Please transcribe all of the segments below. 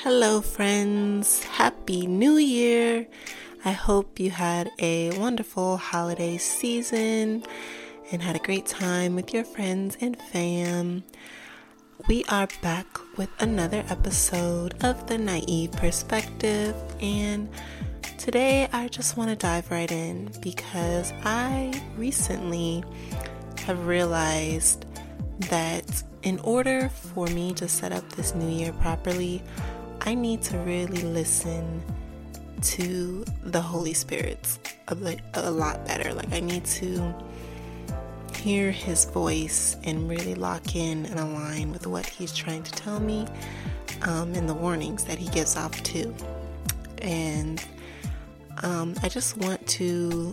Hello, friends. Happy New Year. I hope you had a wonderful holiday season and had a great time with your friends and fam. We are back with another episode of The Naive Perspective, and today I just want to dive right in because I recently have realized that in order for me to set up this new year properly, I need to really listen to the Holy Spirit a, a lot better. Like, I need to hear his voice and really lock in and align with what he's trying to tell me um, and the warnings that he gives off too. And um, I just want to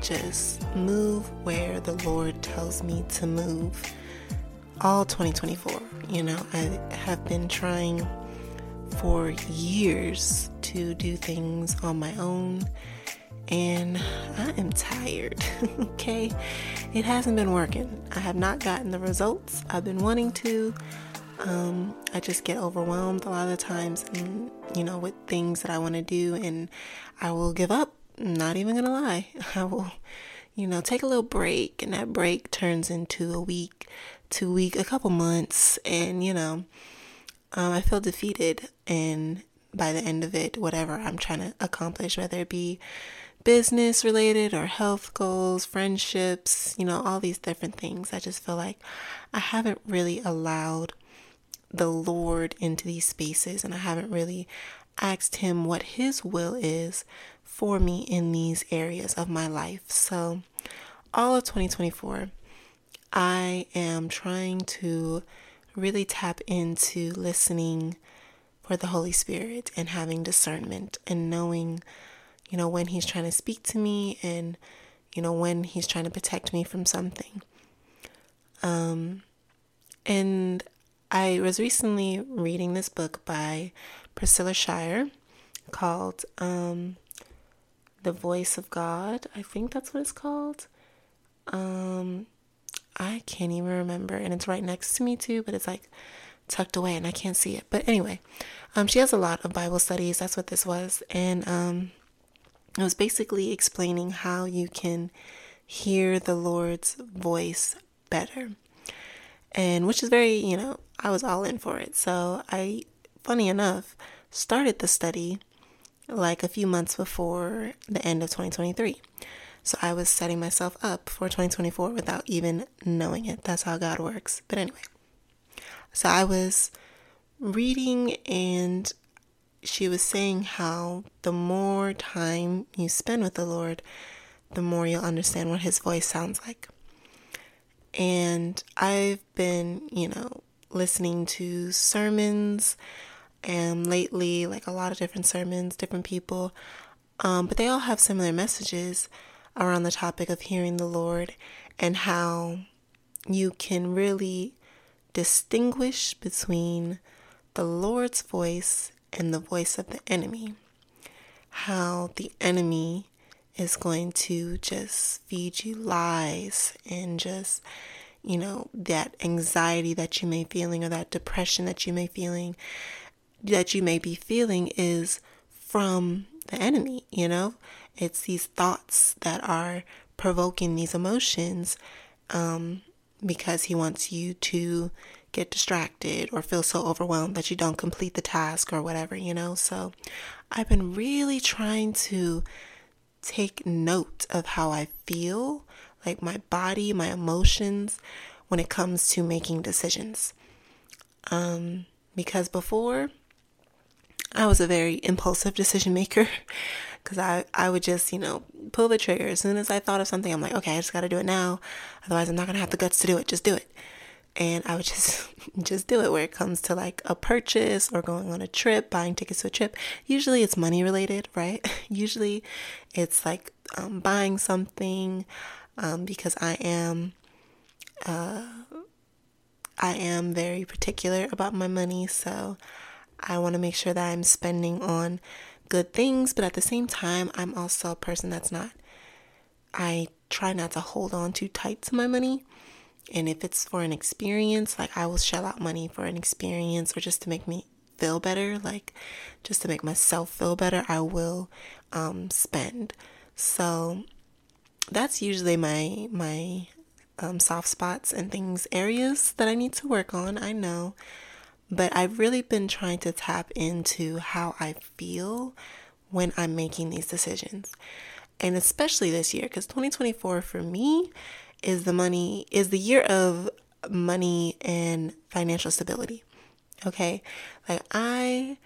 just move where the Lord tells me to move all 2024. You know, I have been trying for years to do things on my own and I am tired. okay, it hasn't been working. I have not gotten the results I've been wanting to. Um, I just get overwhelmed a lot of times, and you know, with things that I want to do, and I will give up. not even gonna lie, I will, you know, take a little break, and that break turns into a week, two week, a couple months, and you know, um, I feel defeated, and by the end of it, whatever I'm trying to accomplish, whether it be business related or health goals, friendships, you know, all these different things. I just feel like I haven't really allowed the Lord into these spaces and I haven't really asked Him what His will is for me in these areas of my life. So, all of 2024, I am trying to really tap into listening for the Holy Spirit and having discernment and knowing you know, when he's trying to speak to me and, you know, when he's trying to protect me from something. Um, and I was recently reading this book by Priscilla Shirer called um, The Voice of God. I think that's what it's called. Um, I can't even remember, and it's right next to me too, but it's like tucked away and I can't see it. But anyway, um, she has a lot of Bible studies. That's what this was, and um, it was basically explaining how you can hear the Lord's voice better. And which is very, you know, I was all in for it. So I, funny enough, started the study like a few months before the end of 2023. So I was setting myself up for 2024 without even knowing it. That's how God works. But anyway, so I was reading and she was saying how the more time you spend with the Lord, the more you'll understand what His voice sounds like. And I've been, you know, listening to sermons and lately, like a lot of different sermons, different people, um, but they all have similar messages around the topic of hearing the Lord and how you can really distinguish between the Lord's voice and the voice of the enemy. How the enemy is going to just feed you lies and just you know that anxiety that you may feeling or that depression that you may feeling that you may be feeling is from the enemy you know it's these thoughts that are provoking these emotions um, because he wants you to get distracted or feel so overwhelmed that you don't complete the task or whatever, you know? So I've been really trying to take note of how I feel, like my body, my emotions, when it comes to making decisions. Um, because before, I was a very impulsive decision maker because I, I would just, you know, pull the trigger. As soon as I thought of something, I'm like, okay, I just got to do it now. Otherwise, I'm not going to have the guts to do it. Just do it and I would just just do it where it comes to like a purchase or going on a trip, buying tickets to a trip. Usually it's money related, right? Usually it's like um, buying something um, because I am uh, I am very particular about my money, so I want to make sure that I'm spending on good things, but at the same time, I'm also a person that's not I try not to hold on too tight to my money. And if it's for an experience, like I will shell out money for an experience or just to make me feel better, like just to make myself feel better, I will um, spend. So that's usually my my um, soft spots and things areas that I need to work on. I know, but I've really been trying to tap into how I feel when I'm making these decisions, and especially this year because 2024 for me is the money is the year of money and financial stability. Okay, like I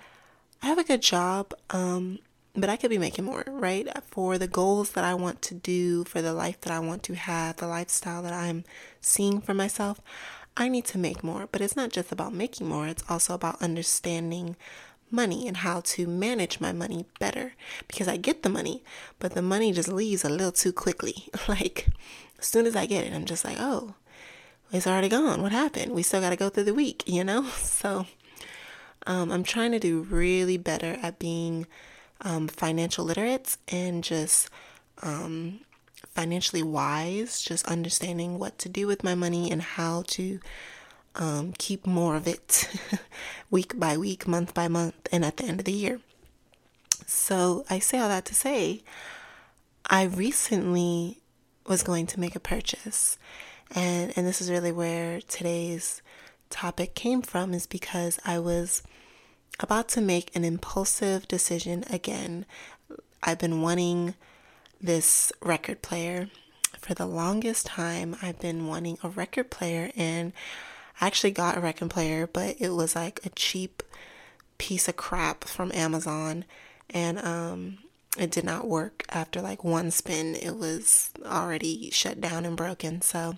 I have a good job. Um, but I could be making more, right? For the goals that I want to do, for the life that I want to have, the lifestyle that I'm seeing for myself, I need to make more. But it's not just about making more, it's also about understanding money and how to manage my money better because I get the money, but the money just leaves a little too quickly. like, as soon as I get it, I'm just like, oh, it's already gone. What happened? We still got to go through the week, you know? So, um, I'm trying to do really better at being um, financial literates and just um, financially wise, just understanding what to do with my money and how to um, keep more of it week by week, month by month, and at the end of the year. So I say all that to say, I recently was going to make a purchase, and and this is really where today's topic came from, is because I was about to make an impulsive decision again. I've been wanting this record player for the longest time. I've been wanting a record player, and I actually got a record player, but it was like a cheap piece of crap from Amazon, and um, it did not work after like one spin. It was already shut down and broken. So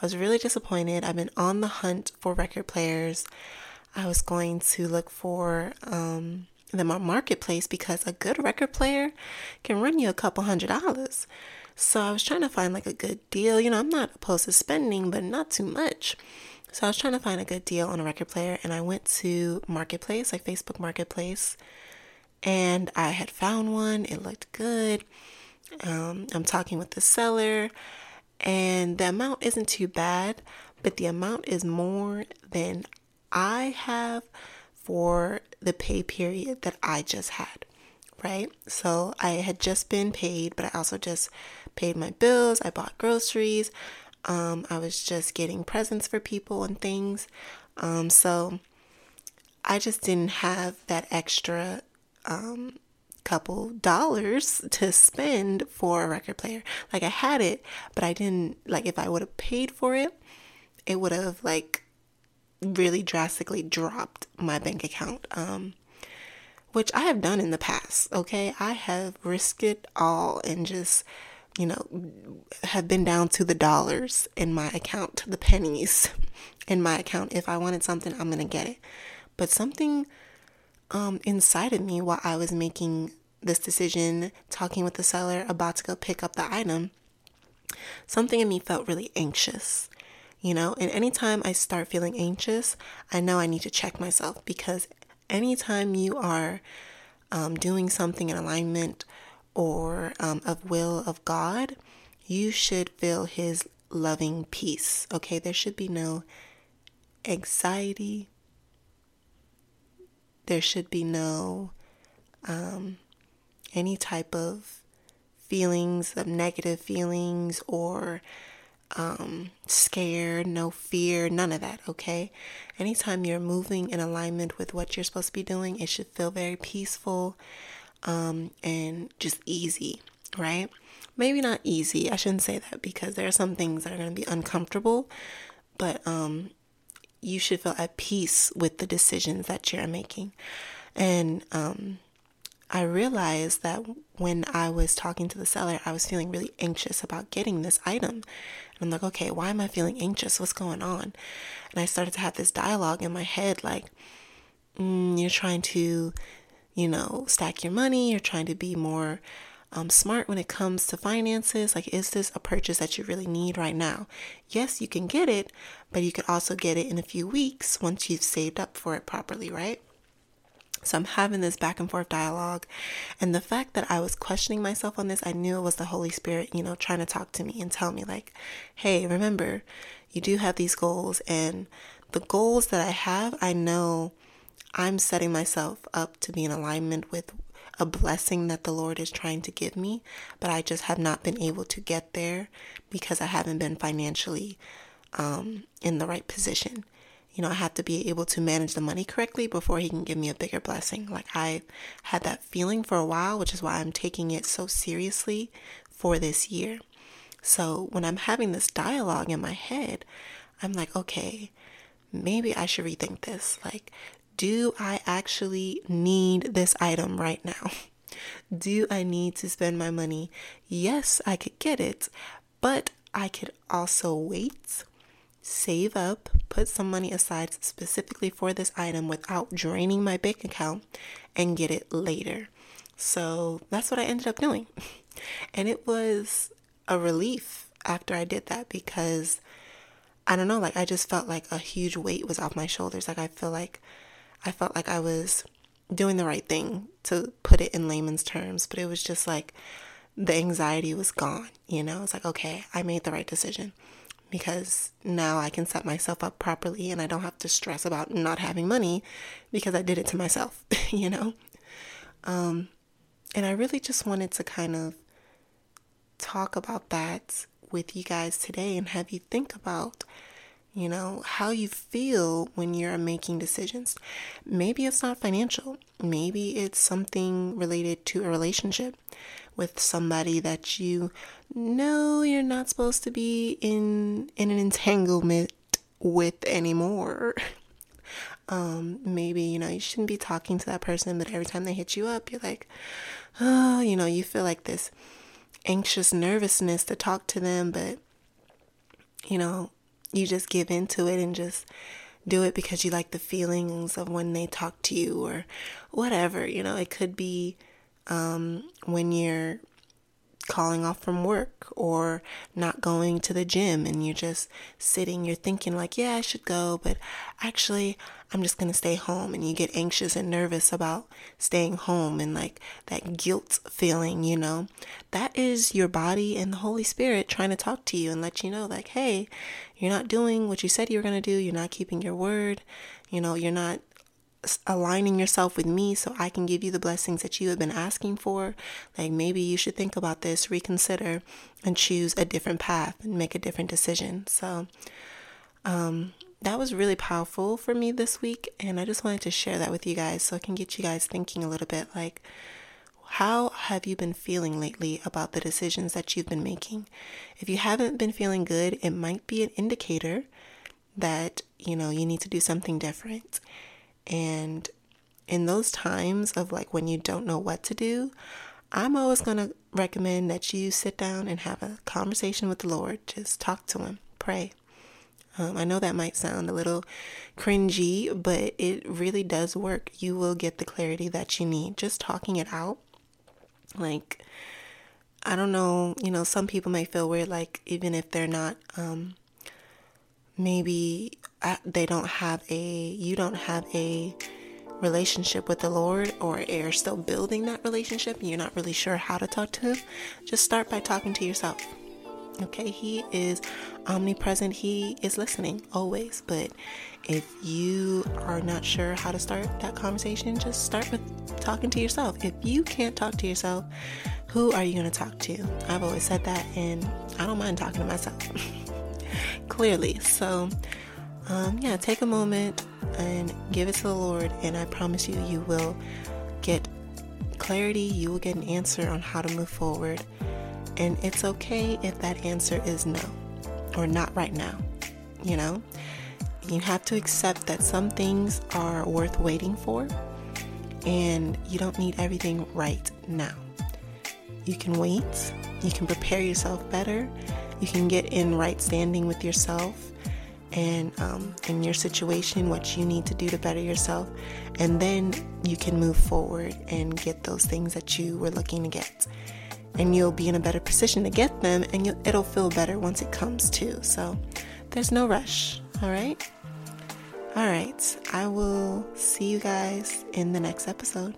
I was really disappointed. I've been on the hunt for record players. I was going to look for um, the marketplace because a good record player can run you a couple hundred dollars. So I was trying to find like a good deal. You know, I'm not opposed to spending, but not too much. So I was trying to find a good deal on a record player, and I went to Marketplace, like Facebook Marketplace, and I had found one. It looked good. Um, I'm talking with the seller, and the amount isn't too bad, but the amount is more than I have for the pay period that I just had, right? So I had just been paid, but I also just paid my bills. I bought groceries. Um, I was just getting presents for people and things. Um, so I just didn't have that extra um, couple dollars to spend for a record player. Like I had it, but I didn't like if I would have paid for it, it would have like really drastically dropped my bank account. Um, which I have done in the past, okay? I have risked it all and just, you know, have been down to the dollars in my account, to the pennies in my account. If I wanted something, I'm to get it. But something um, inside of me while I was making this decision, talking with the seller, about to go pick up the item, something in me felt really anxious you know and anytime i start feeling anxious i know i need to check myself because anytime you are um, doing something in alignment or um, of will of god you should feel his loving peace okay? There should be no anxiety. There should be no um, any type of feelings of negative feelings or um, scared, no fear, none of that, okay? Anytime you're moving in alignment with what you're supposed to be doing, it should feel very peaceful um, and just easy, right? Maybe not easy, I shouldn't say that because there are some things that are going to be uncomfortable, but um, you should feel at peace with the decisions that you're making. And um, I realized that when I was talking to the seller, I was feeling really anxious about getting this item. And I'm like, okay, why am I feeling anxious? What's going on? And I started to have this dialogue in my head like, mm, you're trying to, you know, stack your money, you're trying to be more um, smart when it comes to finances. Like, is this a purchase that you really need right now? Yes, you can get it, but you could also get it in a few weeks once you've saved up for it properly, right? So I'm having this back and forth dialogue. And the fact that I was questioning myself on this, I knew it was the Holy Spirit, you know, trying to talk to me and tell me, like, hey, remember, you do have these goals. And the goals that I have, I know I'm setting myself up to be in alignment with a blessing that the Lord is trying to give me, but I just have not been able to get there because I haven't been financially um, in the right position. You know, I have to be able to manage the money correctly before He can give me a bigger blessing. Like I had that feeling for a while, which is why I'm taking it so seriously for this year. So when I'm having this dialogue in my head, I'm like, okay, maybe I should rethink this. Like, do I actually need this item right now? Do I need to spend my money? Yes, I could get it, but I could also wait, save up, put some money aside specifically for this item without draining my bank account and get it later. So that's what I ended up doing. And it was a relief after I did that because I don't know, like I just felt like a huge weight was off my shoulders. Like I feel like I felt like I was doing the right thing to put it in layman's terms, but it was just like the anxiety was gone, you know? It's like, okay, I made the right decision because now I can set myself up properly and I don't have to stress about not having money because I did it to myself, you know? Um, and I really just wanted to kind of talk about that with you guys today and have you think about you know, how you feel when you're making decisions. Maybe it's not financial, maybe it's something related to a relationship with somebody that you know you're not supposed to be in in an entanglement with anymore. Um, maybe, you know, you shouldn't be talking to that person, but every time they hit you up, you're like, oh, you know, you feel like this anxious nervousness to talk to them, but you know, you just give into it and just do it because you like the feelings of when they talk to you or whatever. You know, it could be um, when you're calling off from work or not going to the gym and you're just sitting, you're thinking, like, yeah, I should go, but actually, I'm just going to stay home. And you get anxious and nervous about staying home and like that guilt feeling, you know, that is your body and the Holy Spirit trying to talk to you and let you know, like, hey, you're not doing what you said you were going to do. You're not keeping your word. You know, you're not aligning yourself with me so I can give you the blessings that you have been asking for. Like maybe you should think about this, reconsider, and choose a different path and make a different decision. So, um, that was really powerful for me this week, and I just wanted to share that with you guys so I can get you guys thinking a little bit like, how have you been feeling lately about the decisions that you've been making? If you haven't been feeling good, it might be an indicator that, you know, you need to do something different. And in those times of like when you don't know what to do, I'm always going to recommend that you sit down and have a conversation with the Lord. Just talk to Him, pray. Um, I know that might sound a little cringy, but it really does work. You will get the clarity that you need just talking it out. Like, I don't know, you know, some people may feel weird, like, even if they're not, um, maybe uh, they don't have a, you don't have a relationship with the Lord or are still building that relationship and you're not really sure how to talk to Him, just start by talking to yourself. Okay, He is omnipresent, He is listening always. But if you are not sure how to start that conversation, just start with talking to yourself. If you can't talk to yourself, who are you going to talk to? I've always said that, and I don't mind talking to myself. Clearly. So, um, yeah, take a moment and give it to the Lord, and I promise you, you will get clarity, you will get an answer on how to move forward. And it's okay if that answer is no or not right now. You know, you have to accept that some things are worth waiting for and you don't need everything right now. You can wait, you can prepare yourself better, you can get in right standing with yourself and um, in your situation, what you need to do to better yourself, and then you can move forward and get those things that you were looking to get and you'll be in a better position to get them and it'll feel better once it comes to. So there's no rush, all right? All right, I will see you guys in the next episode.